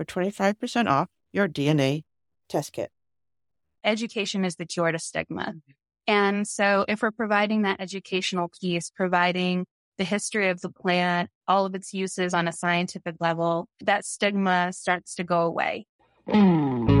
for 25% off your DNA test kit. Education is the cure to stigma. Mm-hmm. And so if we're providing that educational piece, providing the history of the plant, all of its uses on a scientific level, that stigma starts to go away. Mm.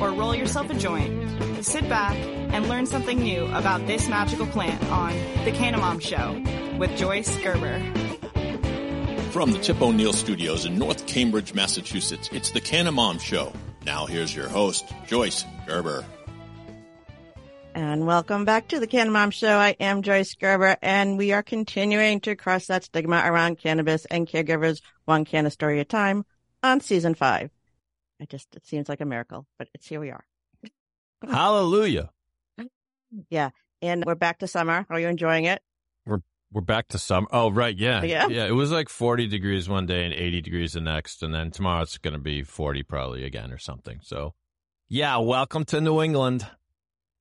or roll yourself a joint, sit back, and learn something new about this magical plant on The Canamom Show with Joyce Gerber. From the Tip O'Neill Studios in North Cambridge, Massachusetts, it's the Canna Mom Show. Now here's your host, Joyce Gerber. And welcome back to the Canna Mom Show. I am Joyce Gerber, and we are continuing to cross that stigma around cannabis and caregivers one canna story at a time on season five. I just, it seems like a miracle, but it's here we are. Hallelujah. Yeah. And we're back to summer. Are you enjoying it? We're we're back to summer. Oh, right, yeah. Oh, yeah. Yeah, it was like 40 degrees one day and 80 degrees the next and then tomorrow it's going to be 40 probably again or something. So, yeah, welcome to New England.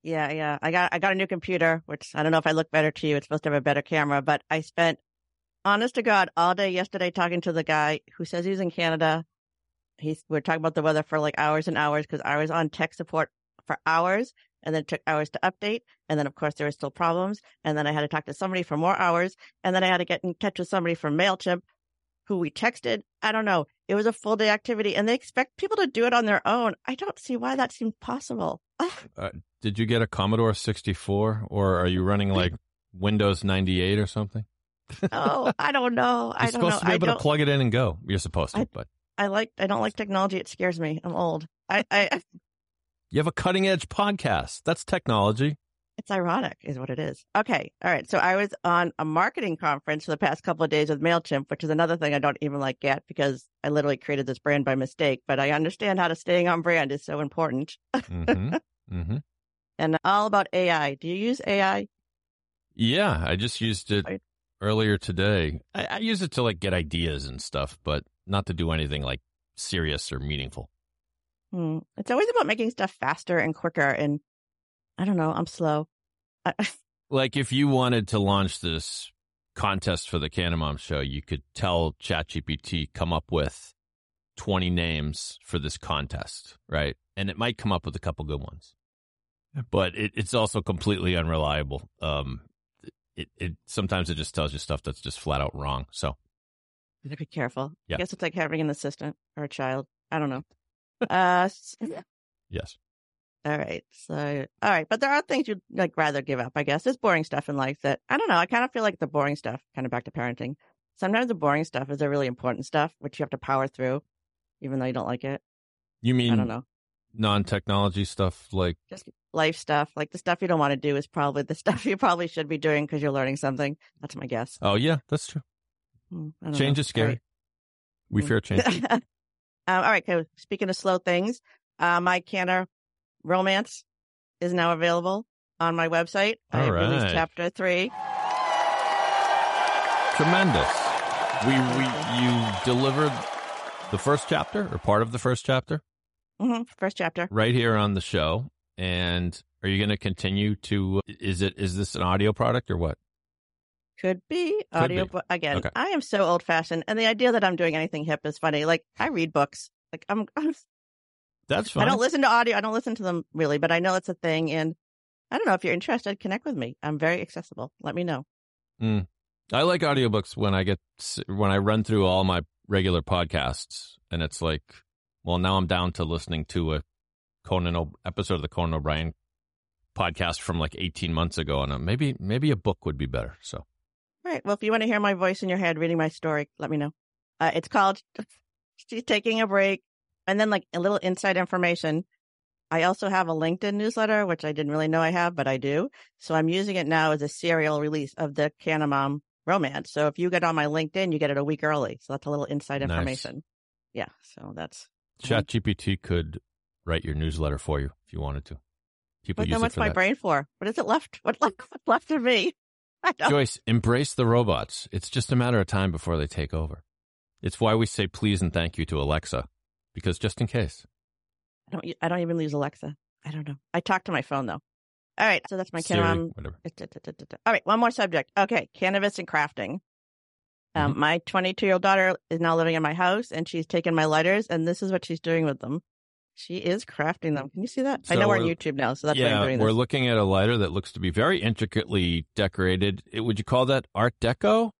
Yeah, yeah. I got I got a new computer, which I don't know if I look better to you. It's supposed to have a better camera, but I spent honest to God all day yesterday talking to the guy who says he's in Canada. He's we're talking about the weather for like hours and hours because I was on tech support for hours and then it took hours to update. And then of course there were still problems. And then I had to talk to somebody for more hours. And then I had to get in touch with somebody from MailChimp who we texted. I don't know. It was a full day activity and they expect people to do it on their own. I don't see why that seems possible. Uh, did you get a Commodore 64 or are you running like Windows 98 or something? oh, I don't know. You're I don't supposed know. to be able to plug it in and go. You're supposed to, I- but I like I don't like technology. It scares me. I'm old. I, I you have a cutting edge podcast. That's technology. It's ironic, is what it is. Okay. All right. So I was on a marketing conference for the past couple of days with MailChimp, which is another thing I don't even like get because I literally created this brand by mistake, but I understand how to staying on brand is so important. hmm hmm and all about AI. Do you use AI? Yeah, I just used it earlier today. I, I use it to like get ideas and stuff, but not to do anything like serious or meaningful. Hmm. It's always about making stuff faster and quicker. And I don't know. I'm slow. I, Like if you wanted to launch this contest for the Canamom show, you could tell ChatGPT come up with 20 names for this contest, right? And it might come up with a couple good ones. But it, it's also completely unreliable. Um, it, it sometimes it just tells you stuff that's just flat out wrong. So you gotta be careful. Yeah. I guess it's like having an assistant or a child. I don't know. uh, yes, all right. So, all right. But there are things you'd like rather give up, I guess. There's boring stuff in life that I don't know. I kind of feel like the boring stuff, kind of back to parenting, sometimes the boring stuff is the really important stuff, which you have to power through, even though you don't like it. You mean I don't know. non-technology stuff like Just life stuff, like the stuff you don't want to do is probably the stuff you probably should be doing because you're learning something. That's my guess. Oh yeah, that's true. Hmm, Change know. is scary. We Mm. fear change. um, all right. Okay. Speaking of slow things, uh, my Canna romance is now available on my website. I All released chapter three. Tremendous. We we you delivered the first chapter or part of the first chapter Mm-hmm. first chapter. right here on the show. And are you going to continue to? Is it is this an audio product or what? Could be audio. be. But again, Okay. I am so old fashioned, and the idea that I'm doing anything hip is funny. Like I read books. Like I'm, I'm That's fine. I don't listen to audio. I don't listen to them really, but I know it's a thing. And I don't know if you're interested, connect with me. I'm very accessible. Let me know. I like audiobooks when I get when I run through all my regular podcasts, and it's like, well, now I'm down to listening to a Conan o- episode of the Conan O'Brien podcast from like 18 months ago, and uh, maybe maybe a book would be better. So right. Well, if you want to hear my voice in your head reading my story, let me know. Uh, it's called She's Taking a Break. And then, like, a little inside information. I also have a LinkedIn newsletter, which I didn't really know I have, but I do. So I'm using it now as a serial release of the Canamom romance. So if you get on my LinkedIn, you get it a week early. So that's a little inside Nice. information. Yeah. So that's. ChatGPT could write your newsletter for you if you wanted to. People But use then what's my that. brain for? What is it left? What left, what's left of me? Joyce, embrace the robots. It's just a matter of time before they take over. It's why we say please and thank you to Alexa, because just in case. I don't. I don't even use Alexa. I don't know. I talk to my phone though. All right, so that's my Canamom. whatever. All right, one more subject. Okay, cannabis and crafting. Um, Mm-hmm. My 22 year old daughter is now living in my house, and she's taken my lighters, and this is what she's doing with them. She is crafting them. Can you see that? I know we're on YouTube now, so that's why yeah, I'm doing we're looking at a lighter that looks to be very intricately decorated. It- would you call that Art Deco,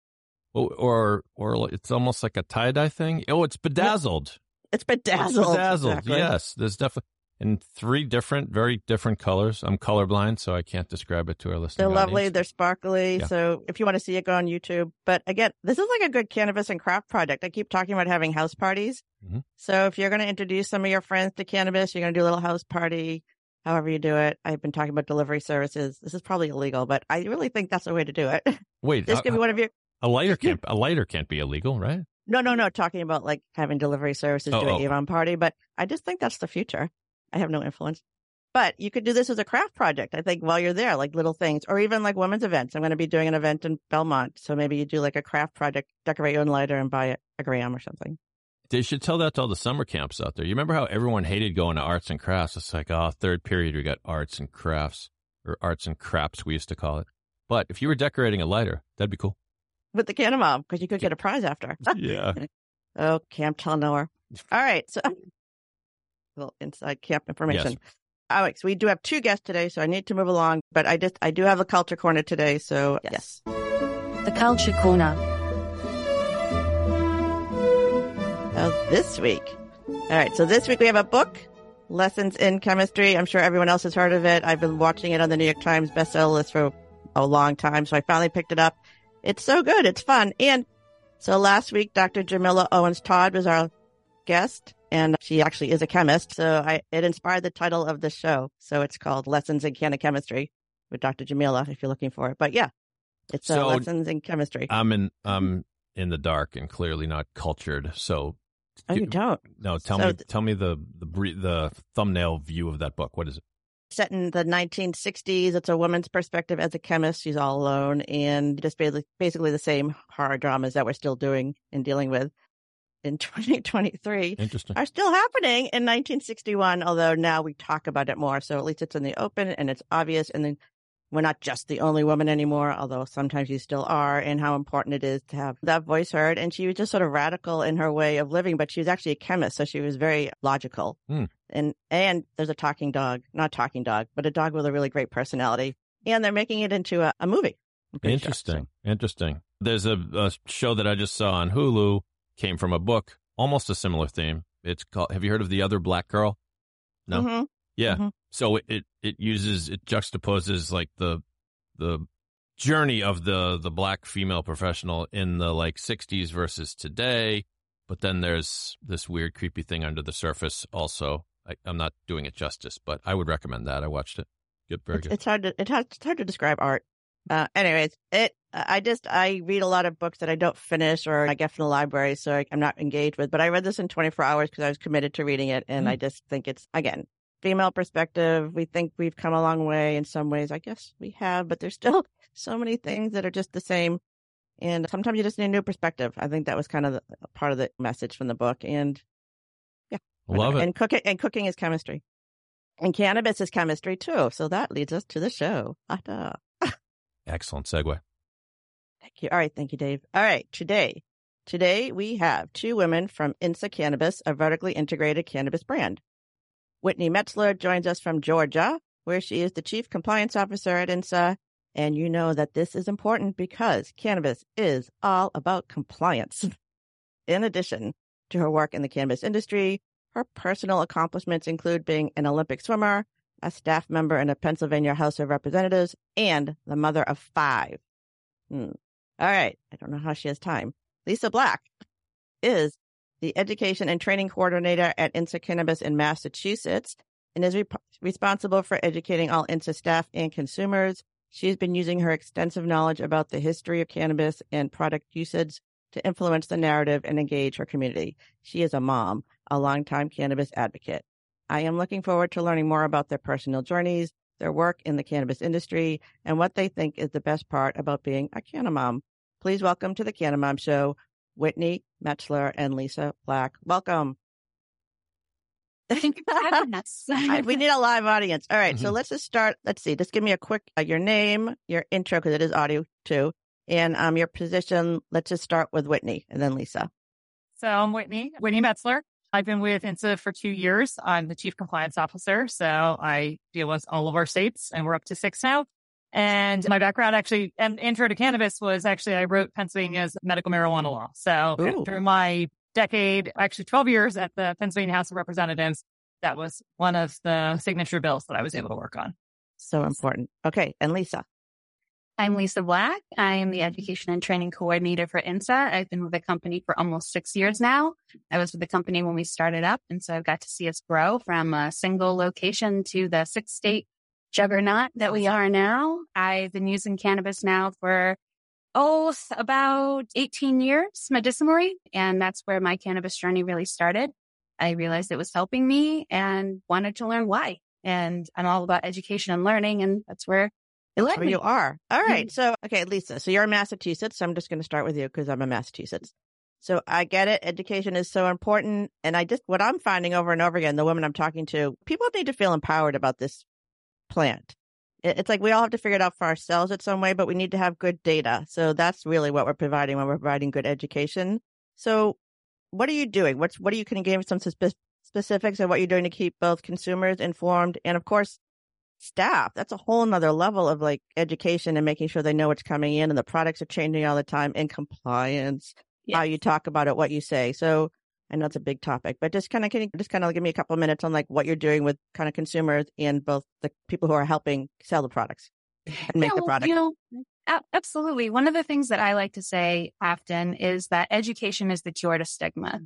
or or, or it's almost like a tie dye thing? Oh, it's bedazzled. it's bedazzled. It's bedazzled. Exactly. Yes, there's definitely in three different, very different colors. I'm colorblind, so I can't describe it to our listeners. They're lovely. They're sparkly. Yeah. So if you want to see it, go on YouTube. But again, this is like a good cannabis and craft project. I keep talking about having house parties. Mhm. So if you're going to introduce some of your friends to cannabis, you're going to do a little house party, however you do it. I've been talking about delivery services. This is probably illegal, but I really think that's the way to do it. Wait, this could be one of your. a lighter can't a lighter can't be illegal, right? No, no, no. Talking about like having delivery services, Oh, doing oh. Avon party, but I just think that's the future. I have no influence. But you could do this as a craft project, I think, while you're there, like little things, or even like women's events. I'm going to be doing an event in Belmont. So maybe you do like a craft project, decorate your own lighter and buy a, gram or something. They should tell that to all the summer camps out there. You remember how everyone hated going to arts and crafts? It's like, oh, third period, we got arts and crafts, or arts and craps, we used to call it. But if you were decorating a lighter, that'd be cool. With the Canamom, because you could get a prize after. Yeah. oh, Camp Tell Nowhere. All right. So, little inside camp information. Yes. All right. So we do have two guests today, so I need to move along, but I just, I do have a culture corner today. So yes. The Culture Corner. Oh, this week. All right. So this week we have a book, Lessons in Chemistry. I'm sure everyone else has heard of it. I've been watching it on the New York Times bestseller list for a long time. So I finally picked it up. It's so good. It's fun. And so last week, Dr. Jamila Owens Todd was our guest and she actually is a chemist. So I, it inspired the title of the show. So it's called Lessons in Canna Chemistry with Dr. Jamila if you're looking for it. But yeah, it's uh, Lessons in Chemistry. I'm in I'm in the dark and clearly not cultured. So oh, you don't? no, tell So me th- tell me the the the thumbnail view of that book. What is it? set in the 1960s. It's a woman's perspective as a chemist. She's all alone and just basically, basically the same horror dramas that we're still doing and dealing with in 2023 Interesting. are still happening in 1961, although now we talk about it more. So at least it's in the open and it's obvious. And then we're not just the only woman anymore, although sometimes you still are, and how important it is to have that voice heard. And she was just sort of radical in her way of living, but she was actually a chemist, so she was very logical. Hmm. And and there's a talking dog, not talking dog, but a dog with a really great personality. And they're making it into a, a movie. I'm sure. Interesting. Interesting. There's a, a show that I just saw on Hulu, came from a book, almost a similar theme. It's called, have you heard of The Other Black Girl? No? Mhm. Yeah. Mhm. So it, it, it uses, it juxtaposes like the, the journey of the the black female professional in the like 60s versus today but then there's this weird creepy thing under the surface also I, am not doing it justice but i would recommend that i watched it good very it's, good it's hard to it's hard, it's hard to describe art uh, anyways it i just i read a lot of books that i don't finish or i get from the library so I, am not engaged with but i read this in 24 hours because i was committed to reading it and mm. i just think it's again female perspective we think we've come a long way in some ways i guess we have but there's still so many things that are just the same. And sometimes you just need a new perspective. I think that was kind of the, part of the message from the book. And yeah, love it. And cooking and cooking is chemistry, and cannabis is chemistry too. So that leads us to the show. Excellent segue. Thank you. All right, thank you, Dave. All right, today, today we have two women from INSA Cannabis, a vertically integrated cannabis brand. Whitney Metzler joins us from Georgia, where she is the chief compliance officer at INSA and you know that this is important because cannabis is all about compliance. In addition to her work in the cannabis industry, her personal accomplishments include being an Olympic swimmer, a staff member in the Pennsylvania House of Representatives, and the mother of five. Hmm. All right. I don't know how she has time. Lisa Black is the education and training coordinator at INSA Cannabis in Massachusetts and is re- responsible for educating all INSA staff and consumers she has been using her extensive knowledge about the history of cannabis and product usage to influence the narrative and engage her community. She is a mom, a longtime cannabis advocate. I am looking forward to learning more about their personal journeys, their work in the cannabis industry, and what they think is the best part about being a Canamom. Please welcome to the Canamom Show, Whitney Metzler and Lisa Black. Welcome. Thank you for having us. we need a live audience. All right, mm-hmm. so let's just start. Let's see. Just give me a quick uh, your name, your intro because it is audio too, and um your position. Let's just start with Whitney and then Lisa. So I'm Whitney, Whitney Metzler. I've been with INSA for two years. I'm the chief compliance officer, so I deal with all of our states, and we're up to six now. And my background actually, and intro to cannabis was actually I wrote Pennsylvania's medical marijuana law. So Ooh. through my decade, actually 12 years at the Pennsylvania House of Representatives. That was one of the signature bills that I was able to work on. So important. Okay. And Lisa. I'm Lisa Black. I am the education and training coordinator for INSA. I've been with the company for almost six years now. I was with the company when we started up. And so I've got to see us grow from a single location to the six state juggernaut that we are now. I've been using cannabis now for oh, about 18 years medicinally. And that's where my cannabis journey really started. I realized it was helping me and wanted to learn why. And I'm all about education and learning. And that's where led where me. you are. All right. Mm-hmm. So, okay, Lisa, so you're in Massachusetts. So I'm just going to start with you because I'm in Massachusetts. So I get it. Education is so important. And I just, what I'm finding over and over again, the women I'm talking to, people need to feel empowered about this plant it's like we all have to figure it out for ourselves in some way, but we need to have good data. So that's really what we're providing when we're providing good education. So what are you doing? What's, what are you, can you give some spe- specifics of what you're doing to keep both consumers informed and of course staff? That's a whole nother level of like education and making sure they know what's coming in and the products are changing all the time in compliance, yes. how you talk about it, what you say. So I know it's a big topic, but just kind of can you just kind of give me a couple of minutes on like what you're doing with kind of consumers and both the people who are helping sell the products and make yeah, the product. You know, absolutely. One of the things that I like to say often is that education is the cure to stigma.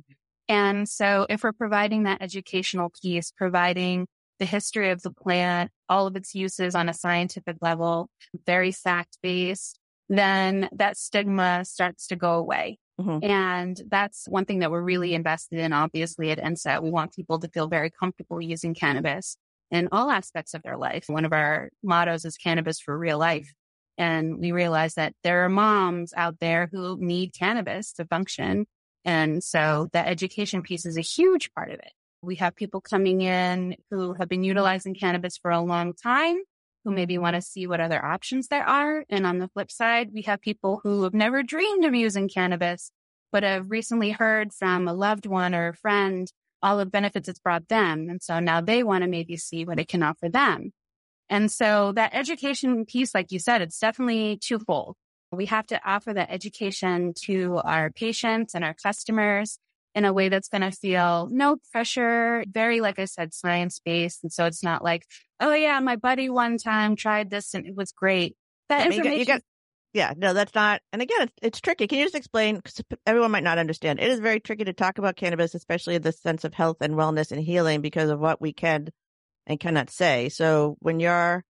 And so if we're providing that educational piece, providing the history of the plant, all of its uses on a scientific level, very fact based, then that stigma starts to go away. Mm-hmm. And that's one thing that we're really invested in, obviously, at INSA. We want people to feel very comfortable using cannabis in all aspects of their life. One of our mottos is cannabis for real life. And we realize that there are moms out there who need cannabis to function. And so the education piece is a huge part of it. We have people coming in who have been utilizing cannabis for a long time who maybe want to see what other options there are. And on the flip side, we have people who have never dreamed of using cannabis, but have recently heard from a loved one or a friend all the benefits it's brought them. And so now they want to maybe see what it can offer them. And so that education piece, like you said, it's definitely twofold. We have to offer that education to our patients and our customers in a way that's going to feel no pressure, very, like I said, science based. And so it's not like, oh yeah, my buddy one time tried this and it was great. That information. You got, yeah, no, that's not. And again, it's, it's tricky. Can you just explain? Because everyone might not understand. It is very tricky to talk about cannabis, especially in the sense of health and wellness and healing, because of what we can and cannot say. So when you're,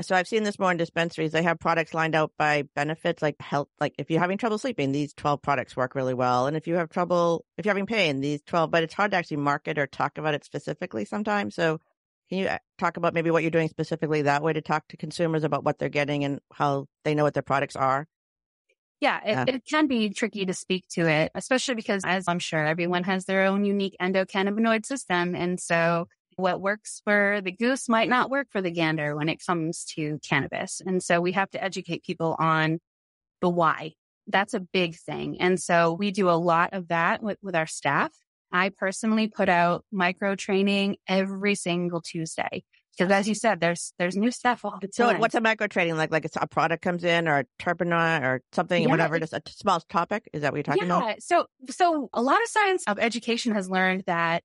so I've seen this more in dispensaries. They have products lined out by benefits, like health. Like if you're having trouble sleeping, these 12 products work really well. And if you have trouble, if you're having pain, these 12. But it's hard to actually market or talk about it specifically sometimes. So can you uh, talk about maybe what you're doing specifically that way to talk to consumers about what they're getting and how they know what their products are? Yeah, it, yeah. it can be tricky to speak to it, especially because, as I'm sure everyone has their own unique endocannabinoid system. And so what works for the goose might not work for the gander when it comes to cannabis. And so we have to educate people on the why. That's a big thing. And so we do a lot of that with, with our staff. I personally put out micro training every single Tuesday. Because as you said, there's there's new stuff all the time. So what's a micro training like? Like it's a product comes in or a terpenoid or something, yeah. whatever. Just a small topic. Is that what you're talking about? yeah. about? So so a lot of science of education has learned that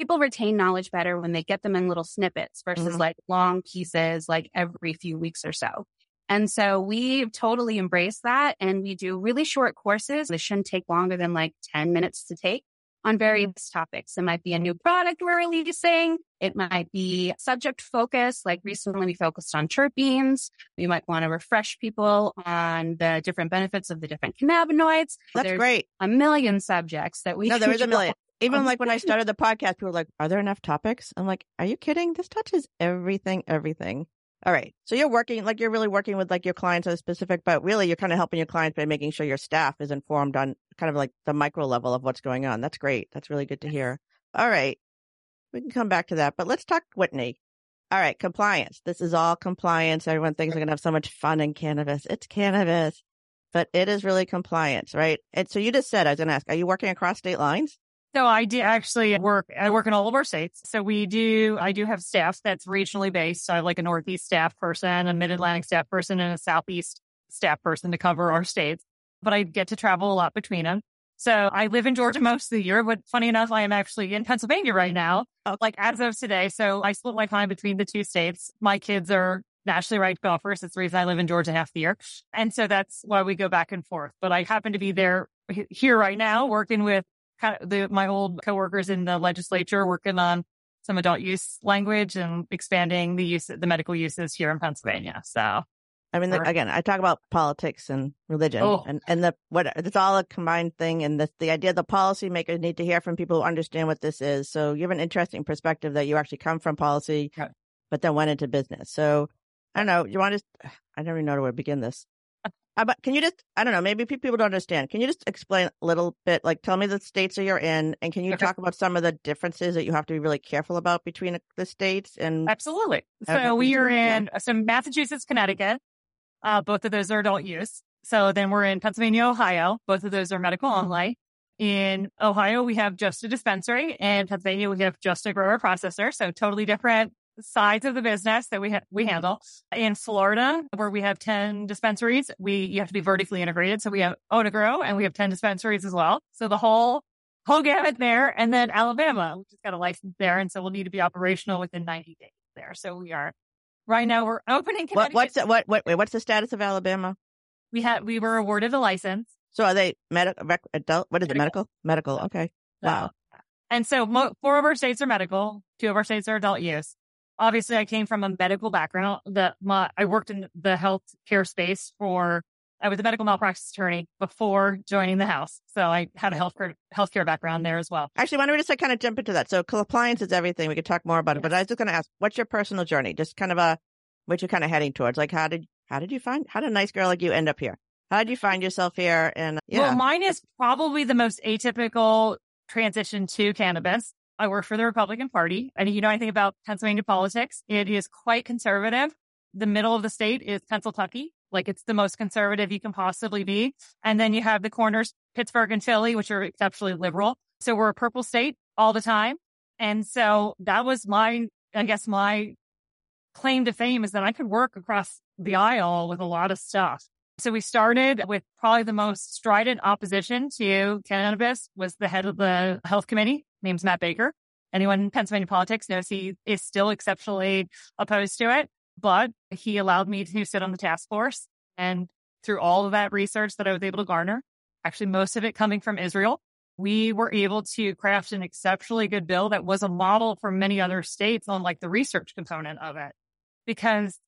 people retain knowledge better when they get them in little snippets versus mm-hmm. like long pieces, like every few weeks or so. And so we totally embrace that, and we do really short courses. They shouldn't take longer than like ten minutes to take on various topics. It might be a new product we're releasing. It might be subject focus. Like recently we focused on terpenes. We might want to refresh people on the different benefits of the different cannabinoids. That's There's great. A million subjects that we No, there is a million. Even like when I started the podcast, people were like, are there enough topics? I'm like, are you kidding? This touches everything, everything. All right. So you're working, like you're really working with like your clients on a specific, but really you're kind of helping your clients by making sure your staff is informed on kind of like the micro level of what's going on. That's great. That's really good to hear. All right. We can come back to that, but let's talk Whitney. All right. Compliance. This is all compliance. Everyone thinks they're going to have so much fun in cannabis. It's cannabis, but it is really compliance, right? And so you just said, I was going to ask, are you working across state lines? So I do actually work, I work in all of our states. So we do, I do have staff that's regionally based. So I have like a Northeast staff person, a Mid Atlantic staff person, and a Southeast staff person to cover our states. But I get to travel a lot between them. So I live in Georgia most of the year, but funny enough, I am actually in Pennsylvania right now, oh. like as of today. So I split my time between the two states. My kids are nationally ranked golfers. It's the reason I live in Georgia half the year. And so that's why we go back and forth. But I happen to be there here right now working with kind of the, my old coworkers in the legislature working on some adult use language and expanding the use, of the medical uses here in Pennsylvania. So. I mean, the, again, I talk about politics and religion oh. and, and the, what, it's all a combined thing. And the, the idea the policymakers need to hear from people who understand what this is. So you have an interesting perspective that you actually come from policy, okay. but then went into business. So I don't know. You want to, I don't even know where to begin this. Uh, but can you just, I don't know, maybe people don't understand. Can you just explain a little bit, like tell me the states that you're in and can you okay. talk about some of the differences that you have to be really careful about between the states and? Absolutely. So we are in, so Massachusetts, Connecticut. Uh, both of those are adult use. So then we're in Pennsylvania, Ohio. Both of those are medical only. In Ohio, we have just a dispensary. and Pennsylvania, we have just a grower processor. So totally different sides of the business that we ha- we mm-hmm. handle. In Florida, where we have 10 dispensaries, we you have to be vertically integrated. So we have own a grow and we have 10 dispensaries as well. So the whole whole gamut there. And then Alabama, we just got a license there. And so we'll need to be operational within 90 days there. So we are right now we're opening what, what's the, what, what, wait, what's the status of Alabama? We had, we were awarded a license. So are they medical, adult? What is medical. it? Medical? Medical. Okay. Wow. And so mo- four of our states are medical. Two of our states are adult use obviously I came from a medical background that my, I worked in the health care space for, I was a medical malpractice attorney before joining the house. So I had a healthcare, healthcare background there as well. Actually, why don't we just like, kind of jump into that? So compliance is everything. We could talk more about it, but I was just going to ask, what's your personal journey? Just kind of a, what you're kind of heading towards? Like, how did, how did you find, how did a nice girl like you end up here? How did you find yourself here? And yeah. Well, mine is probably the most atypical transition to cannabis. I work for the Republican Party. And you know anything about Pennsylvania politics? It is quite conservative. The middle of the state is Pennsylvania. Like it's the most conservative you can possibly be. And then you have the corners, Pittsburgh and Philly, which are exceptionally liberal. So we're a purple state all the time. And so that was my, I guess my claim to fame is that I could work across the aisle with a lot of stuff. So we started with probably the most strident opposition to cannabis was the head of the health committee, name's Matt Baker. Anyone in Pennsylvania politics knows he is still exceptionally opposed to it, but he allowed me to sit on the task force and through all of that research that I was able to garner, actually most of it coming from Israel, we were able to craft an exceptionally good bill that was a model for many other states on like the research component of it because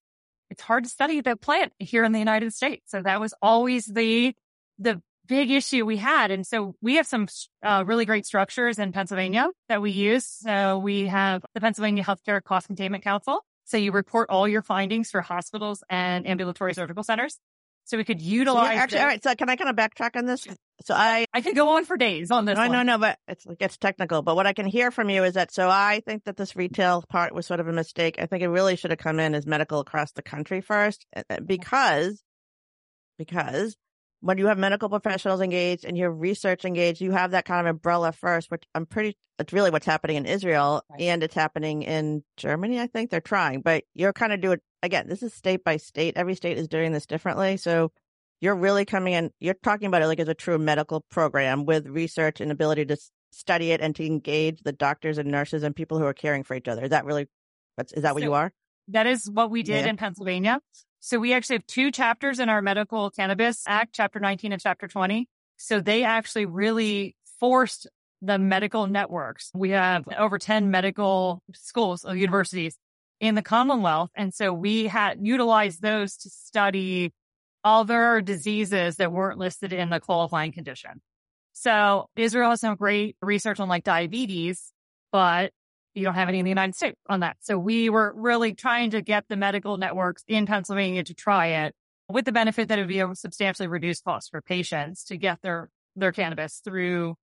it's hard to study the plant here in the United States. So that was always the, the big issue we had. And so we have some uh, really great structures in Pennsylvania that we use. So we have the Pennsylvania Healthcare Cost Containment Council. So you report all your findings for hospitals and ambulatory surgical centers. So we could utilize. So actually, all right. So can I kind of backtrack on this? So I, I could go on for days on this. No, one. no, no, but it's, it gets technical. But what I can hear from you is that, so I think that this retail part was sort of a mistake. I think it really should have come in as medical across the country first uh, uh, because, because when you have medical professionals engaged and you have research engaged, you have that kind of umbrella first, which I'm pretty, it's really what's happening in Israel right. and it's happening in Germany. I think they're trying, but you're kind of doing, again, this is state by state. Every state is doing this differently. So you're really coming in, you're talking about it like as a true medical program with research and ability to study it and to engage the doctors and nurses and people who are caring for each other. Is that really—that's—is that what you are? That is what we did yeah. in Pennsylvania. So we actually have two chapters in our Medical Cannabis Act, Chapter 19 and Chapter 20. So they actually really forced the medical networks. We have over 10 medical schools or universities in the Commonwealth. And so we had utilized those to study other diseases that weren't listed in the qualifying condition. So Israel has some great research on like diabetes, but you don't have any in the United States on that. So we were really trying to get the medical networks in Pennsylvania to try it with the benefit that it would be a substantially reduced cost for patients to get their, their cannabis through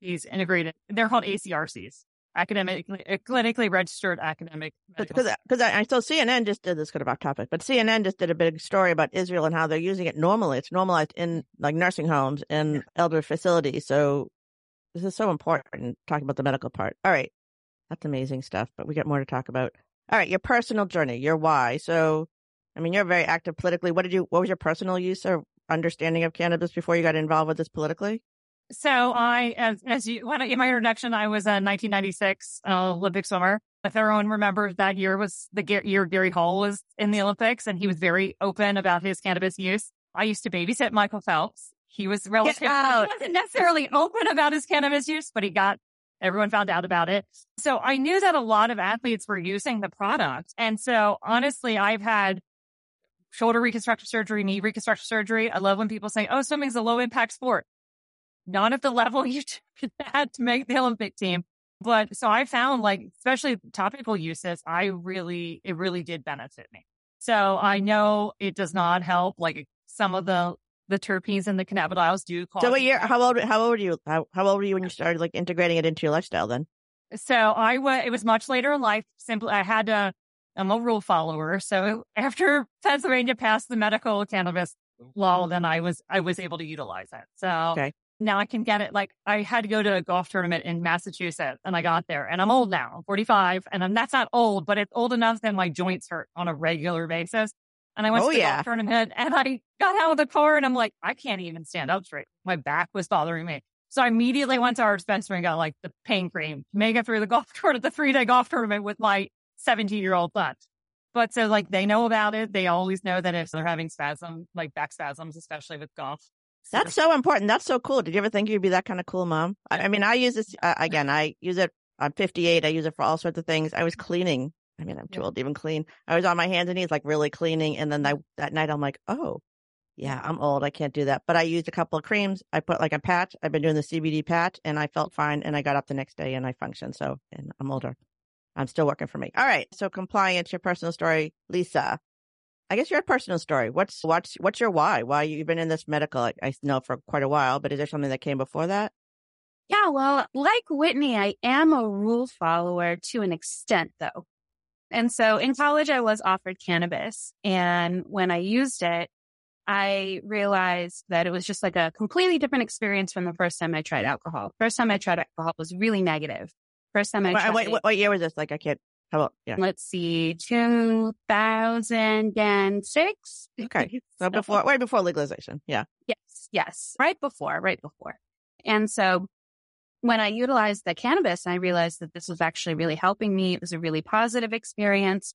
these integrated, they're called ACRCs, academically, uh, clinically registered academic. Because I, I so CNN just did this kind of off topic, but CNN just did a big story about Israel and how they're using it normally. It's normalized in like nursing homes and yeah. elder facilities. So this is so important talking about the medical part. All right. That's amazing stuff, but we got more to talk about. All right, your personal journey, your why. So, I mean, you're very active politically. What did you, what was your personal use or understanding of cannabis before you got involved with this politically? So I, as, as you, when I, in my introduction, I was a 1996 uh, Olympic swimmer. If everyone remembers that year was the year Gary Hall was in the Olympics and he was very open about his cannabis use. I used to babysit Michael Phelps. He was relatively, he wasn't necessarily open about his cannabis use, but he got Everyone found out about it. So I knew that a lot of athletes were using the product. And so honestly, I've had shoulder reconstructive surgery, knee reconstructive surgery. I love when people say, oh, swimming's a low impact sport. Not at the level you had to make the Olympic team. But so I found like, especially topical uses, I really, it really did benefit me. So I know it does not help like some of the the terpenes and the cannabidiol do cause. So what year? How old? How old were you? How, how old were you when you started like integrating it into your lifestyle? Then. So I was. It was much later in life. Simply, I had to. I'm a rule follower. So after Pennsylvania passed the medical cannabis law, then I was I was able to utilize it. So okay. now I can get it. Like I had to go to a golf tournament in Massachusetts, and I got there, and I'm old now, I'm 45, and I'm, that's not old, but it's old enough that my joints hurt on a regular basis. And I went oh, to the yeah. golf tournament and I got out of the car and I'm like, I can't even stand up straight. My back was bothering me. So I immediately went to our dispenser and got like the pain cream, make it through the golf tournament, the three day golf tournament with my 17 year old son. But so like they know about it. They always know that if they're having spasm, like back spasms, especially with golf. That's so important. That's so cool. Did you ever think you'd be that kind of cool mom? I, I mean, I use this uh, again. I use it. I'm 58. I use it for all sorts of things. I was cleaning I mean, I'm too old to even clean. I was on my hands and knees, like really cleaning. And then I, that night I'm like, oh, yeah, I'm old. I can't do that. But I used a couple of creams. I put like a patch. I've been doing the CBD patch and I felt fine. And I got up the next day and I functioned. So, and I'm older. I'm still working for me. All right. So compliance, your personal story, Lisa. I guess your personal story. What's, what's, what's your why? Why you've been in this medical, I, I know for quite a while, but is there something that came before that? Yeah, well, like Whitney, I am a rule follower to an extent though. And so in college, I was offered cannabis. And when I used it, I realized that it was just like a completely different experience from the first time I tried alcohol. First time I tried alcohol was really negative. First time I wait, tried. Wait, what, what year was this? Like, I can't. How about, yeah. Let's see, 2006. Okay. So before, right before legalization. Yeah. Yes. Yes. Right before, right before. And so when I utilized the cannabis, I realized that this was actually really helping me. It was a really positive experience.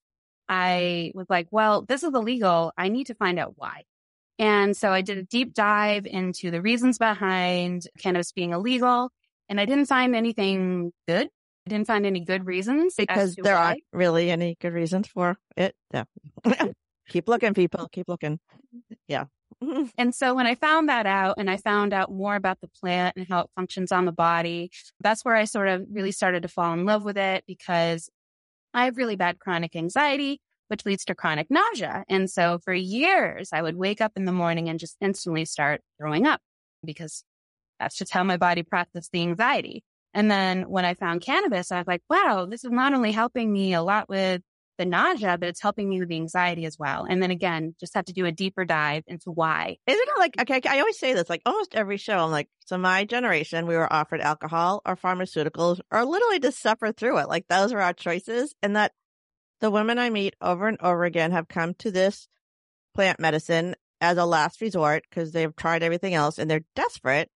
I was like, well, this is illegal. I need to find out why. And so I did a deep dive into the reasons behind cannabis being illegal, and I didn't find anything good. I didn't find any good reasons because there why. aren't really any good reasons for it. Yeah. keep looking, people. Keep looking. Yeah. and so when I found that out and I found out more about the plant and how it functions on the body, that's where I sort of really started to fall in love with it because I have really bad chronic anxiety which leads to chronic nausea. And so for years, I would wake up in the morning and just instantly start throwing up because that's just how my body processed the anxiety. And then when I found cannabis, I was like, wow, this is not only helping me a lot with the nausea, but it's helping me with the anxiety as well. And then again, just have to do a deeper dive into why. Isn't it like, okay, I always say this, like almost every show, I'm like, so my generation, we were offered alcohol or pharmaceuticals or literally to suffer through it. Like those were our choices. And that the women I meet over and over again have come to this plant medicine as a last resort because they've tried everything else and they're desperate.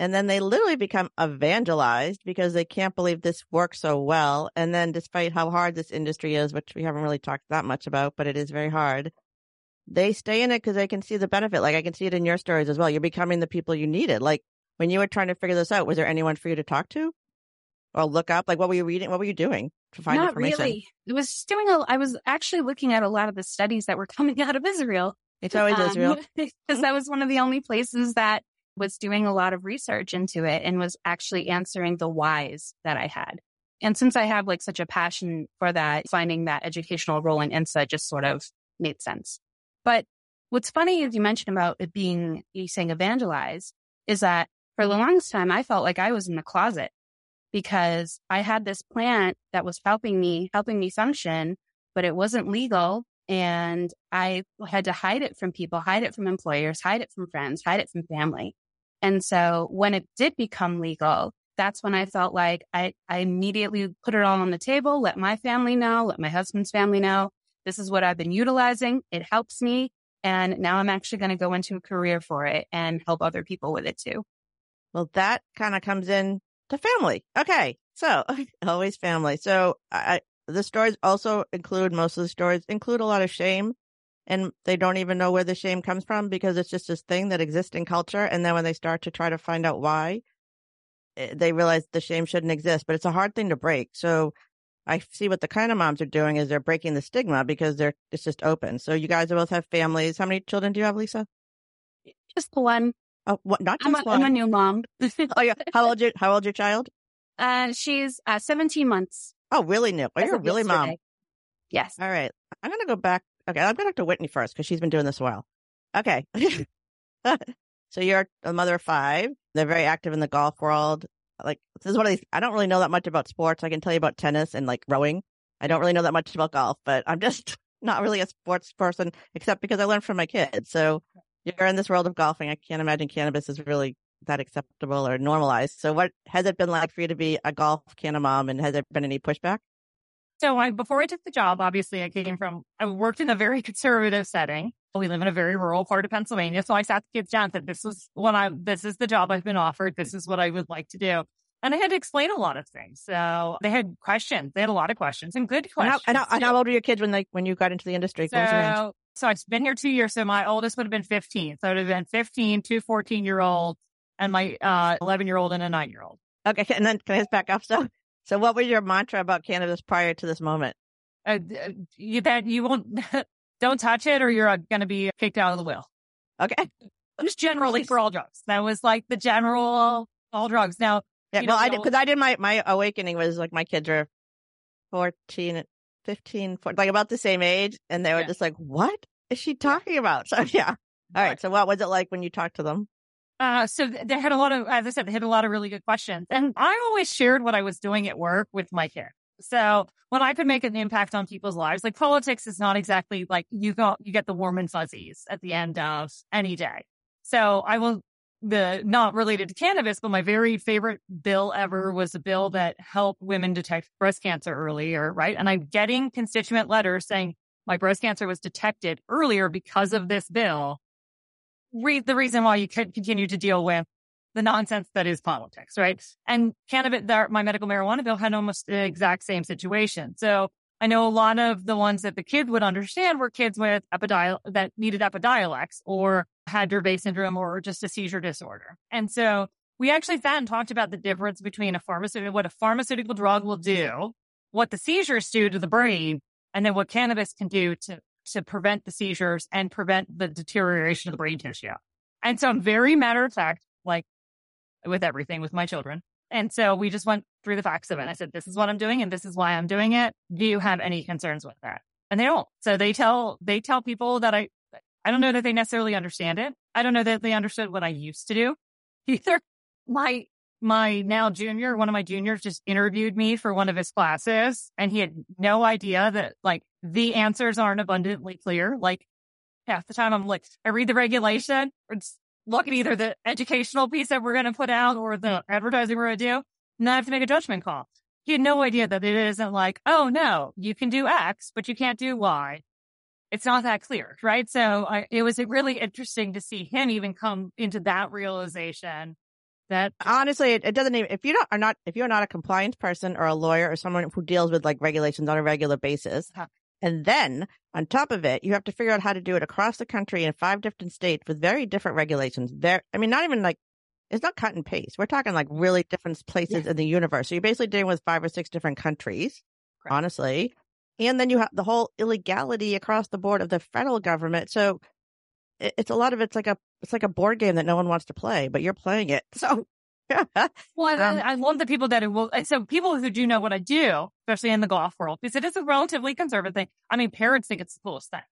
And then they literally become evangelized because they can't believe this works so well. And then despite how hard this industry is, which we haven't really talked that much about, but it is very hard, they stay in it because they can see the benefit. Like I can see it in your stories as well. You're becoming the people you needed. Like when you were trying to figure this out, was there anyone for you to talk to? or look up? Like, what were you reading? What were you doing to find Not information? really. It was doing a, I was actually looking at a lot of the studies that were coming out of Israel. It's always um, Israel. Because that was one of the only places that was doing a lot of research into it and was actually answering the whys that I had. And since I have like such a passion for that, finding that educational role in INSA just sort of made sense. But what's funny is you mentioned about it being, you saying evangelize, is that for the longest time, I felt like I was in the closet because I had this plant that was helping me, helping me function, but it wasn't legal. And I had to hide it from people, hide it from employers, hide it from friends, hide it from family. And so when it did become legal, that's when I felt like I, I immediately put it all on the table, let my family know, let my husband's family know. This is what I've been utilizing. It helps me. And now I'm actually going to go into a career for it and help other people with it too. Well, that kind of comes in to family. Okay. So always family. So I, the stories also include most of the stories include a lot of shame and they don't even know where the shame comes from because it's just this thing that exists in culture. And then when they start to try to find out why, eh, they realize the shame shouldn't exist, but it's a hard thing to break. So I see what the kind of moms are doing is they're breaking the stigma because they're, it's just open. So you guys both have families. How many children do you have, Lisa? Just one. Oh, what? Not I'm a, I'm a new mom. oh yeah. How old your How old your child? Uh, she's uh, 17 months. Oh, really new. Oh, you're really yesterday. mom. Yes. All right. I'm gonna go back. Okay, I'm gonna talk to Whitney first because she's been doing this a while. Okay. Mm-hmm. so you're a mother of five. They're very active in the golf world. Like this is one of these. I don't really know that much about sports. I can tell you about tennis and like rowing. I don't really know that much about golf, but I'm just not really a sports person except because I learned from my kids. So you're in this world of golfing. I can't imagine cannabis is really that acceptable or normalized. So what has it been like for you to be a golf canna mom and has there been any pushback? So I, before I took the job, obviously I came from, I worked in a very conservative setting. We live in a very rural part of Pennsylvania. So I sat the kids down and said, this was what I, this is the job I've been offered. This is what I would like to do. And I had to explain a lot of things. So they had questions. They had a lot of questions and good questions. And how, and how, old were your kids when they, when you got into the industry? So so I've been here two years. So my oldest would have been 15. So it would have been 15, two 14 year olds, and my 11 uh, year old and a nine year old. Okay. And then can I just back up? So, so what was your mantra about cannabis prior to this moment? Uh, you, that you won't, don't touch it or you're uh, going to be kicked out of the will. Okay. Just generally for all drugs. That was like the general all drugs. Now, yeah, well, know, I did, cause I did my, my awakening was like my kids are 14, 15, 14, like about the same age. And they were yeah. just like, what? is she talking about? So yeah. All right. So what was it like when you talked to them? Uh, so they had a lot of, as I said, they had a lot of really good questions. And I always shared what I was doing at work with my kids. So when I could make an impact on people's lives, like politics is not exactly like you go, you get the warm and fuzzies at the end of any day. So I will, the not related to cannabis, but my very favorite bill ever was a bill that helped women detect breast cancer earlier, right? And I'm getting constituent letters saying, my breast cancer was detected earlier because of this bill. Read the reason why you could continue to deal with the nonsense that is politics, right? And cannabis, my medical marijuana bill had almost the exact same situation. So I know a lot of the ones that the kid would understand were kids with epidiol that needed epidiolex or had Dravet syndrome or just a seizure disorder. And so we actually sat and talked about the difference between a pharmaceutical, what a pharmaceutical drug will do, what the seizures do to the brain, and then what cannabis can do to, to prevent the seizures and prevent the deterioration of the brain tissue. And so I'm very matter of fact, like with everything with my children. And so we just went through the facts of it. I said, this is what I'm doing and this is why I'm doing it. Do you have any concerns with that? And they don't. So they tell, they tell people that I, I don't know that they necessarily understand it. I don't know that they understood what I used to do either. My, my now junior, one of my juniors just interviewed me for one of his classes and he had no idea that like the answers aren't abundantly clear. Like half the time I'm like, I read the regulation or look at either the educational piece that we're going to put out or the advertising we're going to do. And I have to make a judgment call. He had no idea that it isn't like, oh no, you can do X, but you can't do Y. It's not that clear, right? So I, it was really interesting to see him even come into that realization that honestly, it, it doesn't even, if you don't, are not, if you're not a compliance person or a lawyer or someone who deals with like regulations on a regular basis, huh. And then on top of it, you have to figure out how to do it across the country in five different states with very different regulations. There, I mean, not even like it's not cut and paste. We're talking like really different places yeah. in the universe. So you're basically dealing with five or six different countries, Correct. honestly. And then you have the whole illegality across the board of the federal government. So it's a lot of it's like a it's like a board game that no one wants to play, but you're playing it. So well, um, I, I, love the people that it will. So people who do know what I do, especially in the golf world, because it is a relatively conservative thing. I mean, parents think it's the coolest thing.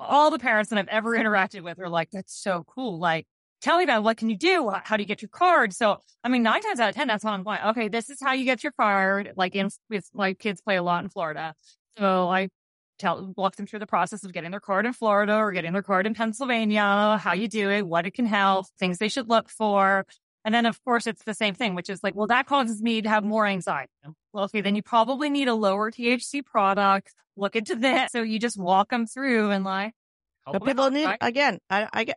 All the parents that I've ever interacted with are like, "That's so cool!" Like, tell me about it. what can you do? How do you get your card? So, I mean, nine times out of ten, that's how I'm going. Okay, this is how you get your card. Like, in with my kids play a lot in Florida, so I tell walk them through the process of getting their card in Florida or getting their card in Pennsylvania, how you do it, what it can help, things they should look for. And then of course it's the same thing, which is like, well, that causes me to have more anxiety. Well, okay, then you probably need a lower THC product. Look into this. So you just walk them through and like, but people need again. I, I get.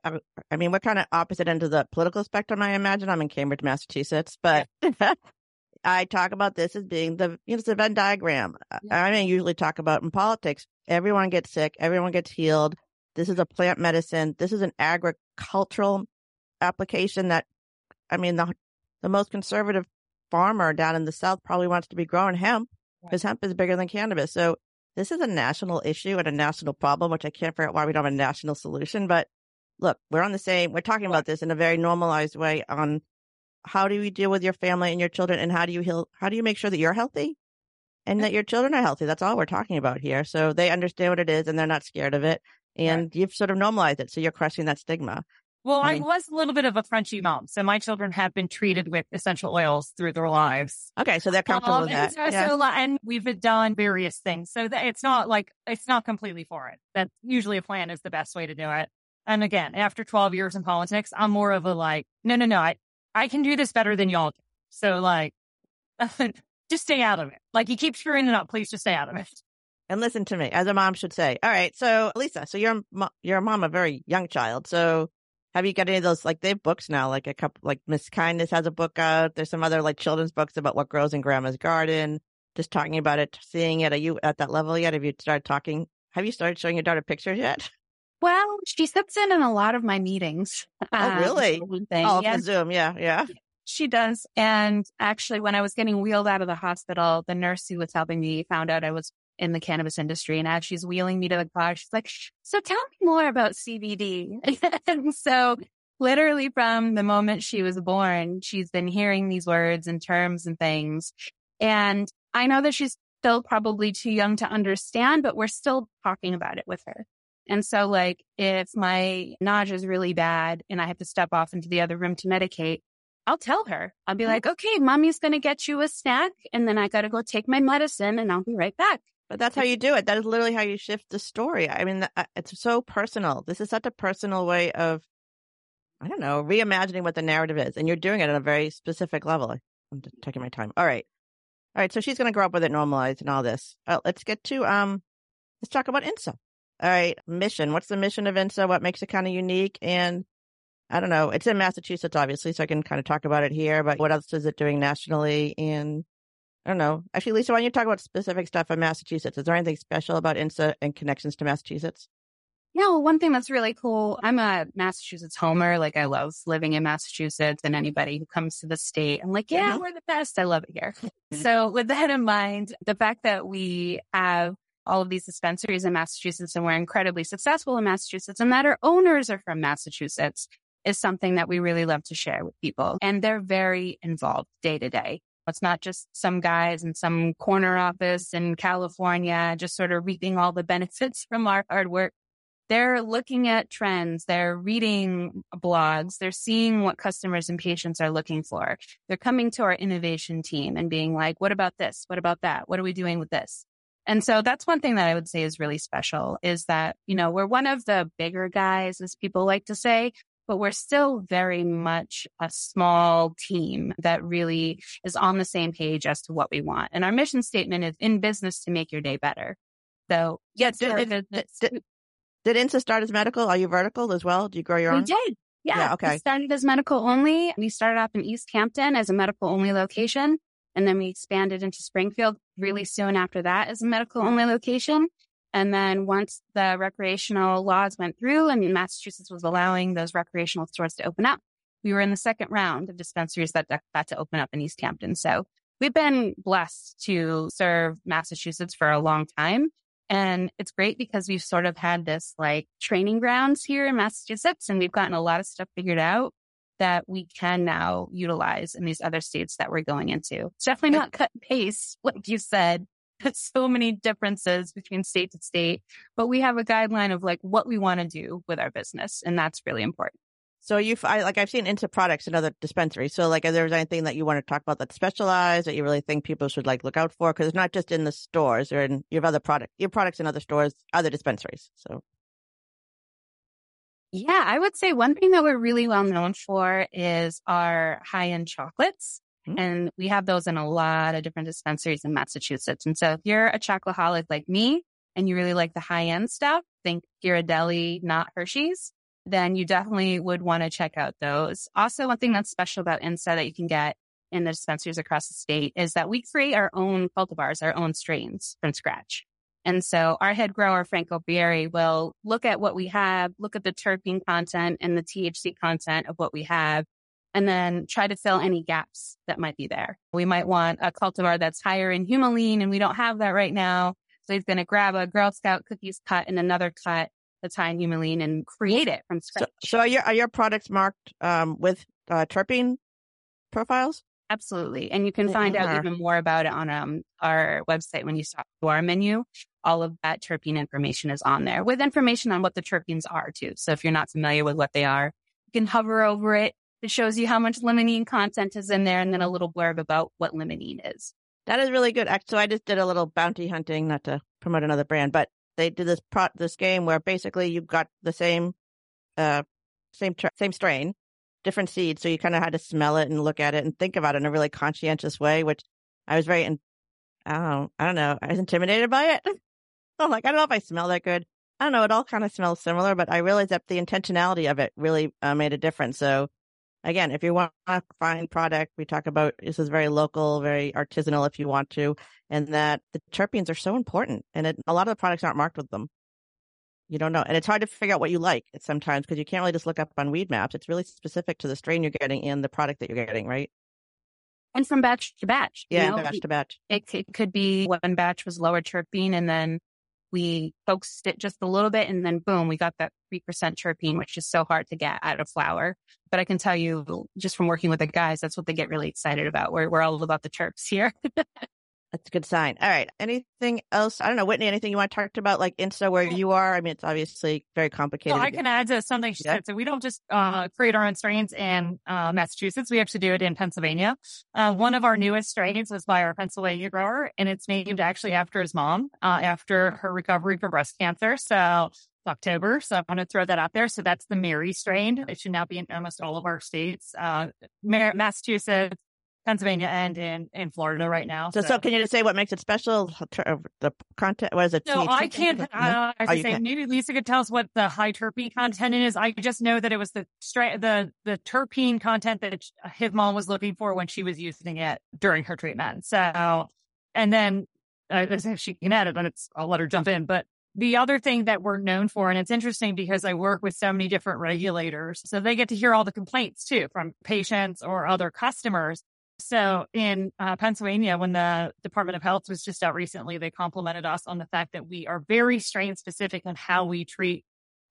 I mean, we're kind of opposite end of the political spectrum. I imagine I'm in Cambridge, Massachusetts, but yeah. I talk about this as being the you know it's a Venn diagram. Yeah. I mean, usually talk about in politics. Everyone gets sick. Everyone gets healed. This is a plant medicine. This is an agricultural application that I mean, the the most conservative farmer down in the south probably wants to be growing hemp because hemp is bigger than cannabis. So this is a national issue and a national problem, which I can't figure out why we don't have a national solution. But look, we're on the same. We're talking about this in a very normalized way on how do you deal with your family and your children, and how do you heal? How do you make sure that you're healthy and that your children are healthy? That's all we're talking about here. So they understand what it is and they're not scared of it. And right. you've sort of normalized it. So you're crushing that stigma. Well, I, mean, I was a little bit of a Frenchy mom. So my children have been treated with essential oils through their lives. Okay. So they're comfortable um, with that. And, so, yeah. so, and we've done various things. So that it's not like, it's not completely foreign. That usually a plan is the best way to do it. And again, after 12 years in politics, I'm more of a like, no, no, no, I, I can do this better than y'all do. So like, just stay out of it. Like you keep screwing it up. Please just stay out of it. And listen to me, as a mom should say. All right. So Lisa, so you're, you're a mom, a very young child. So have you got any of those? Like they have books now, like a couple, like Miss Kindness has a book out. There's some other like children's books about what grows in grandma's garden. Just talking about it, seeing it. Are you at that level yet? Have you started talking? Have you started showing your daughter pictures yet? Well, she sits in on a lot of my meetings. Oh, um, really? Oh, yeah. Zoom. Yeah. Yeah. She does. And actually, when I was getting wheeled out of the hospital, the nurse who was helping me found out I was in the cannabis industry. And as she's wheeling me to the car, she's like, so tell me more about CBD. and so literally from the moment she was born, she's been hearing these words and terms and things. And I know that she's still probably too young to understand, but we're still talking about it with her. And so like if my nausea is really bad and I have to step off into the other room to medicate, I'll tell her. I'll be mm-hmm. like, okay, mommy's going to get you a snack and then I got to go take my medicine and I'll be right back. But that's how you do it. That is literally how you shift the story. I mean, it's so personal. This is such a personal way of, I don't know, reimagining what the narrative is. And you're doing it at a very specific level. I'm just taking my time. All right. All right. So she's going to grow up with it normalized and all this. Uh, let's get to, um, let's talk about INSA. All right. Mission. What's the mission of INSA? What makes it kind of unique? And I don't know. It's in Massachusetts, obviously, so I can kind of talk about it here, but what else is it doing nationally? And I don't know. Actually, Lisa, why don't you talk about specific stuff in Massachusetts? Is there anything special about INSA and connections to Massachusetts? Yeah, well, one thing that's really cool, I'm a Massachusetts homer. Like I love living in Massachusetts and anybody who comes to the state, I'm like, yeah, we're the best. I love it here. so with that in mind, the fact that we have all of these dispensaries in Massachusetts and we're incredibly successful in Massachusetts and that our owners are from Massachusetts is something that we really love to share with people. And they're very involved day to day. It's not just some guys in some corner office in California, just sort of reaping all the benefits from our hard work. They're looking at trends. They're reading blogs. They're seeing what customers and patients are looking for. They're coming to our innovation team and being like, what about this? What about that? What are we doing with this? And so that's one thing that I would say is really special is that, you know, we're one of the bigger guys, as people like to say, but we're still very much a small team that really is on the same page as to what we want. And our mission statement is in business to make your day better. So, yeah, did, did, did, did INSA start as medical? Are you vertical as well? Do you grow your we own? We did. Yeah, yeah. Okay. We started as medical only. We started off in East Hampton as a medical only location. And then we expanded into Springfield really mm-hmm. soon after that as a medical only location. And then once the recreational laws went through and Massachusetts was allowing those recreational stores to open up, we were in the second round of dispensaries that got to open up in East Hampton. So we've been blessed to serve Massachusetts for a long time. And it's great because we've sort of had this like training grounds here in Massachusetts and we've gotten a lot of stuff figured out that we can now utilize in these other states that we're going INSA. It's definitely not cut and paste, like you said. so many differences between state to state, but we have a guideline of like what we want to do with our business. And that's really important. So you, I, like I've seen into products in other dispensaries. So like, if there's anything that you want to talk about that's specialized that you really think people should like look out for? Cause it's not just in the stores or in, you have other product, your products in other stores, other dispensaries. So. Yeah, I would say one thing that we're really well known for is our high end chocolates. Mm-hmm. And we have those in a lot of different dispensaries in Massachusetts. And so if you're a chocoholic like me and you really like the high end stuff, think Ghirardelli, not Hershey's, then you definitely would want to check out those. Also, one thing that's special about INSA that you can get in the dispensaries across the state is that we create our own cultivars, our own strains from scratch. And so our head grower, Franco Bieri, will look at what we have, look at the terpene content and the THC content of what we have, and then try to fill any gaps that might be there. We might want a cultivar that's higher in humulene and we don't have that right now. So he's going to grab a Girl Scout cookies cut and another cut that's high in humulene and create it from scratch. So, so are your, are your products marked um, with uh, terpene profiles? Absolutely. And you can find out even more about it on um, our website when you stop to our menu. All of that terpene information is on there with information on what the terpenes are too. So if you're not familiar with what they are, you can hover over it it shows you how much limonene content is in there and then a little blurb about what limonene is. That is really good. So I just did a little bounty hunting, not to promote another brand, but they did this pro- this game where basically you got the same, uh, same tra- same strain, different seeds. So you kind of had to smell it and look at it and think about it in a really conscientious way, which I was very, in- I don't, I don't know, I was intimidated by it. I'm like, I don't know if I smell that good. I don't know. It all kind of smells similar, but I realized that the intentionality of it really uh, made a difference. So again, if you want to find product, we talk about this is very local, very artisanal if you want to, and that the terpenes are so important. And it, a lot of the products aren't marked with them. You don't know. And it's hard to figure out what you like sometimes because you can't really just look up on Weedmaps. It's really specific to the strain you're getting and the product that you're getting, right? And from batch to batch. Yeah, you know, batch to batch. It, it could be one batch was lower terpene and then we coaxed it just a little bit and then boom, we got that 3% terpene, which is so hard to get out of flower. But I can tell you just from working with the guys, that's what they get really excited about. We're, we're all about the terps here. That's a good sign. All right. Anything else? I don't know, Whitney, anything you want to talk about, like INSA, where you are? I mean, it's obviously very complicated. I can add to something she yeah. said. So we don't just uh, create our own strains in uh, Massachusetts. We actually do it in Pennsylvania. Uh, one of our newest strains was by our Pennsylvania grower, and it's named actually after his mom, uh, after her recovery from breast cancer. So October. So I'm going to throw that out there. So that's the Mary strain. It should now be in almost all of our states. Uh, Massachusetts, Pennsylvania and in, in Florida right now. So, so, so, can you just say what makes it special? The content, what is it? No, I can't. Uh, I oh, say maybe Lisa could tell us what the high terpene content is. I just know that it was the stra- the the terpene content that his mom was looking for when she was using it during her treatment. So, and then uh, if she can add it, then it's I'll let her jump in. But the other thing that we're known for, and it's interesting because I work with so many different regulators. So they get to hear all the complaints too from patients or other customers. So in uh, Pennsylvania, when the Department of Health was just out recently, they complimented us on the fact that we are very strain specific on how we treat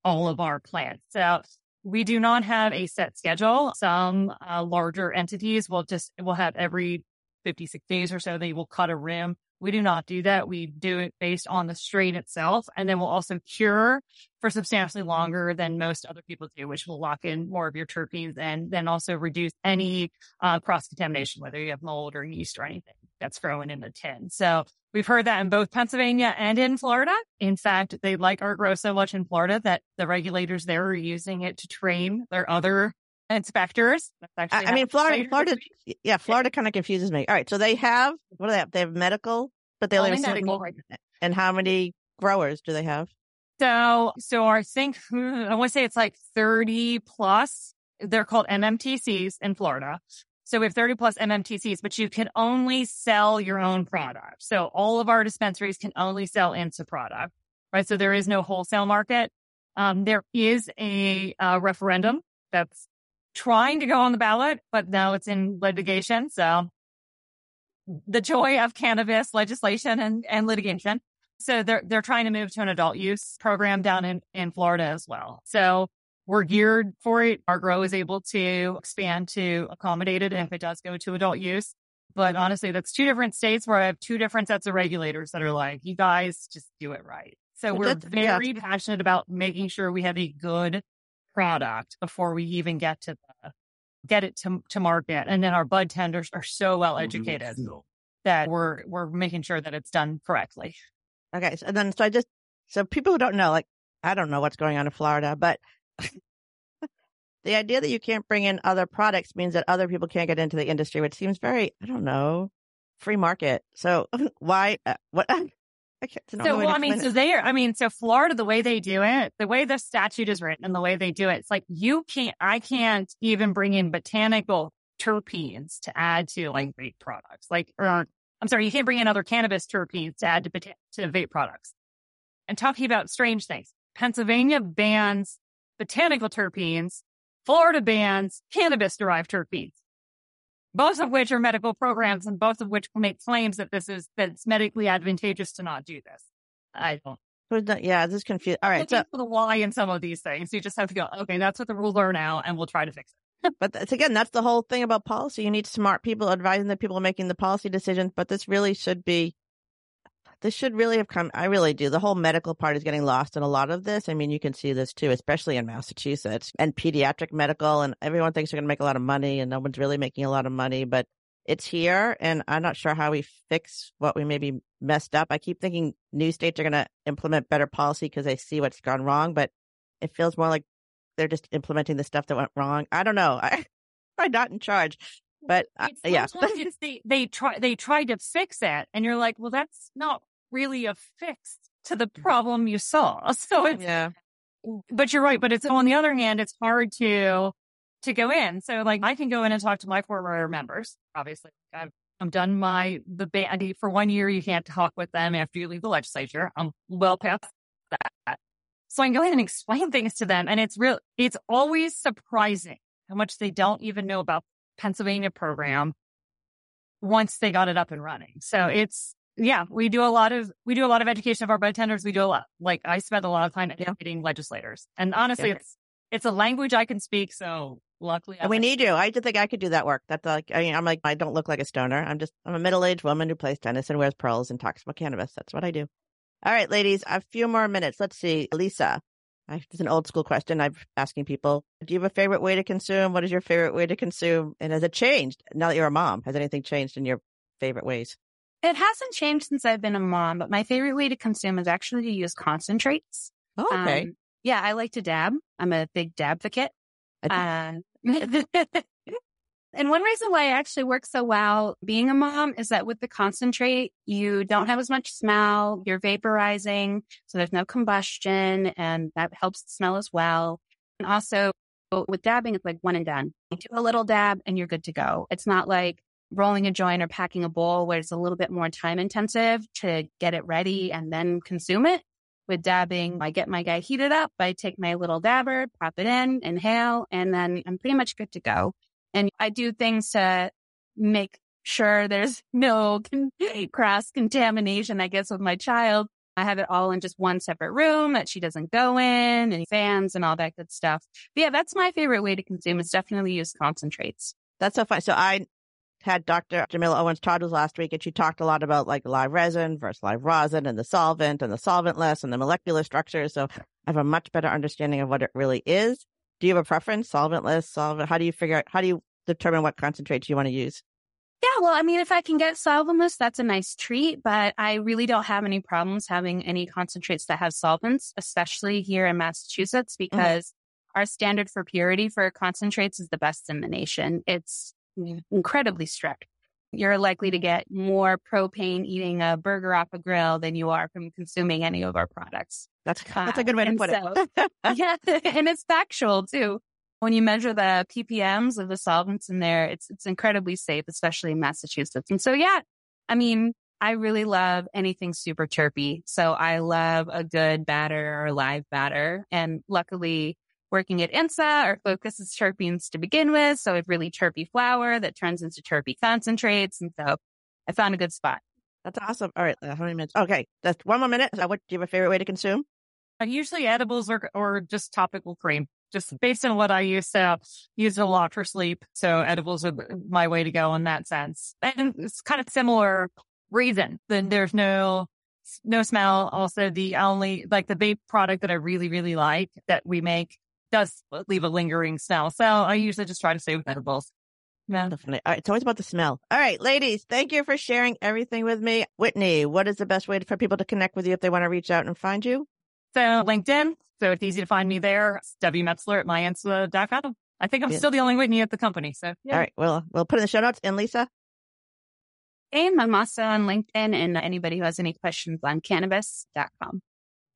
all of our plants. So we do not have a set schedule. Some uh, larger entities will just will have every 56 days or so they will cut a rim we do not do that. We do it based on the strain itself. And then we'll also cure for substantially longer than most other people do, which will lock in more of your terpenes and then also reduce any uh, cross contamination, whether you have mold or yeast or anything that's growing in the tin. So we've heard that in both Pennsylvania and in Florida. In fact, they like our grow so much in Florida that the regulators there are using it to train their other inspectors. I, I mean, Florida, Florida, yeah, Florida kind of confuses me. All right, so they have what do they have? They have medical, but they only have medical. And how many growers do they have? So, so I think I want to say it's like thirty plus. They're called MMTCs in Florida. So we have 30 plus MMTCs, but you can only sell your own product. So all of our dispensaries can only sell INSA product, right? So there is no wholesale market. Um, there is a, a referendum that's trying to go on the ballot, but now it's in litigation. So the joy of cannabis legislation and, and litigation. So they're, they're trying to move to an adult use program down in, in Florida as well. So we're geared for it. Our grow is able to expand to accommodate it if it does go to adult use. But honestly, that's two different states where I have two different sets of regulators that are like, you guys just do it right. So we're very yeah. passionate about making sure we have a good product before we even get to get it to, to market. And then our bud tenders are so well educated that we're we're making sure that it's done correctly. Okay. So, and then so I just so people who don't know, like I don't know what's going on in Florida, but the idea that you can't bring in other products means that other people can't get into the industry, which seems very, I don't know, free market. So why, uh, what, so, well, I mean, so they are, I mean, so Florida, the way they do it, the way the statute is written and the way they do it, it's like you can't, I can't even bring in botanical terpenes to add to like vape products. Like, or I'm sorry, you can't bring in other cannabis terpenes to add to, to vape products. And talking about strange things, Pennsylvania bans botanical terpenes. Florida bans cannabis derived terpenes both of which are medical programs and both of which make claims that this is that it's medically advantageous to not do this. I don't. Yeah, this is confused. All right, so for the why in some of these things, you just have to go. Okay, that's what the rules are now, and we'll try to fix it. but that's, again, that's the whole thing about policy. You need smart people advising the people making the policy decisions. But this really should be this should really have come. I really do. The whole medical part is getting lost in a lot of this. I mean, you can see this too, especially in Massachusetts and pediatric medical. And everyone thinks they're going to make a lot of money, and no one's really making a lot of money. But it's here, and I'm not sure how we fix what we maybe messed up. I keep thinking new states are going to implement better policy because they see what's gone wrong, but it feels more like they're just implementing the stuff that went wrong. I don't know. I, I'm not in charge. But uh, yeah, they they try they tried to fix it, and you're like, well, that's not really affixed to the mm. problem you saw. So it's, yeah. But you're right. But it's on the other hand, it's hard to, to go in. So like I can go in and talk to my former members. Obviously, I've, I'm done my, the bandy for one year. You can't talk with them after you leave the legislature. I'm well past that. So I can go in and explain things to them. And it's real, it's always surprising how much they don't even know about Pennsylvania program once they got it up and running. So it's, yeah, we do a lot of we do a lot of education of our bud tenders. We do a lot. Like I spend a lot of time educating yeah. legislators, and honestly, yeah. it's it's a language I can speak. So luckily, we need you. I just think I could do that work. That's like I mean, I'm like I don't look like a stoner. I'm just I'm a middle aged woman who plays tennis and wears pearls and talks about cannabis. That's what I do. All right, ladies, a few more minutes. Let's see, Lisa. It's an old school question. I'm asking people: Do you have a favorite way to consume? What is your favorite way to consume? And has it changed now that you're a mom? Has anything changed in your favorite ways? It hasn't changed since I've been a mom, but my favorite way to consume is actually to use concentrates. Oh, okay. Um, yeah, I like to dab. I'm a big dab advocate. Uh, and one reason why it actually works so well being a mom is that with the concentrate, you don't have as much smell. You're vaporizing. So there's no combustion and that helps the smell as well. And also with dabbing, it's like one and done. You do a little dab and you're good to go. It's not like rolling a joint or packing a bowl where it's a little bit more time intensive to get it ready and then consume it. with dabbing. I get my guy heated up. I take my little dabber, pop it in, inhale, and then I'm pretty much good to go. And I do things to make sure there's no cross contamination, I guess, with my child. I have it all in just one separate room that she doesn't go in, and fans and all that good stuff. But yeah, that's my favorite way to consume is definitely use concentrates. That's so fun. So I had Dr. Jamila Owens Toddles last week, and she talked a lot about like live resin versus live rosin and the solvent and the solventless and the molecular structure. So I have a much better understanding of what it really is. Do you have a preference? Solventless, solvent? How do you figure out, how do you determine what concentrates you want to use? Yeah, well, I mean, if I can get solventless, that's a nice treat, but I really don't have any problems having any concentrates that have solvents, especially here in Massachusetts, mm-hmm. because mm-hmm. our standard for purity for concentrates is the best in the nation. It's incredibly strict. You're likely to mm-hmm. get more propane eating a burger off a grill than you are from consuming any of our products. That's that's a uh, good way to put so, it. yeah, and it's factual too when you measure the ppms of the solvents in there, it's it's incredibly safe, especially in Massachusetts. And so, yeah, I mean, I really love anything super terpy. So I love a good batter or live batter. And luckily, working at INSA, our focus is terpenes to begin with. So it's really terpy flower that turns into terpy concentrates. And so I found a good spot. That's awesome. All right. Uh, how many minutes? Okay. That's one more minute. What do you have a favorite way to consume? Uh, usually edibles or, or just topical cream just based on what I used to use a lot for sleep. So edibles are my way to go in that sense. And it's kind of similar reason. Then there's no, no smell. Also the only, like the vape product that I really, really like that we make does leave a lingering smell. So I usually just try to stay with edibles. Yeah. Definitely. All right. It's always about the smell. All right, ladies, thank you for sharing everything with me. Whitney, what is the best way for people to connect with you if they want to reach out and find you? So LinkedIn, so it's easy to find me there. It's W Metzler at myinsa.com. I think I'm yeah. still the only Whitney at the company. So yeah. All right. Well, we'll put in the show notes. And Lisa? And I'm also on LinkedIn and anybody who has any questions on cannabis.com.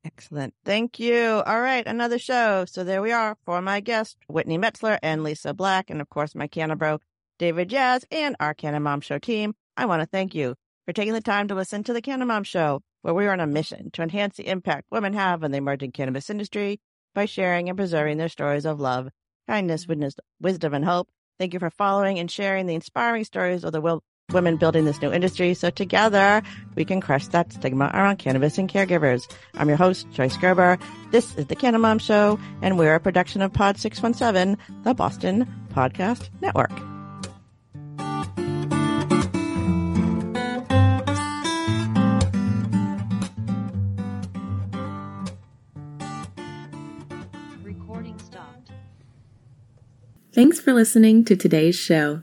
Excellent. Thank you. All right. Another show. So there we are for my guest, Whitney Metzler and Lisa Black. And of course, my Canna David Jazz and our Canna Mom Show team. I want to thank you for taking the time to listen to the Canna Mom Show where we are on a mission to enhance the impact women have on the emerging cannabis industry by sharing and preserving their stories of love, kindness, mm-hmm. wisdom, and hope. Thank you for following and sharing the inspiring stories of the women building this new industry so together we can crush that stigma around cannabis and caregivers. I'm your host, Joyce Gerber. This is the Canna Mom Show, and we're a production of Pod 617, the Boston Podcast Network. Recording stopped. Thanks for listening to today's show.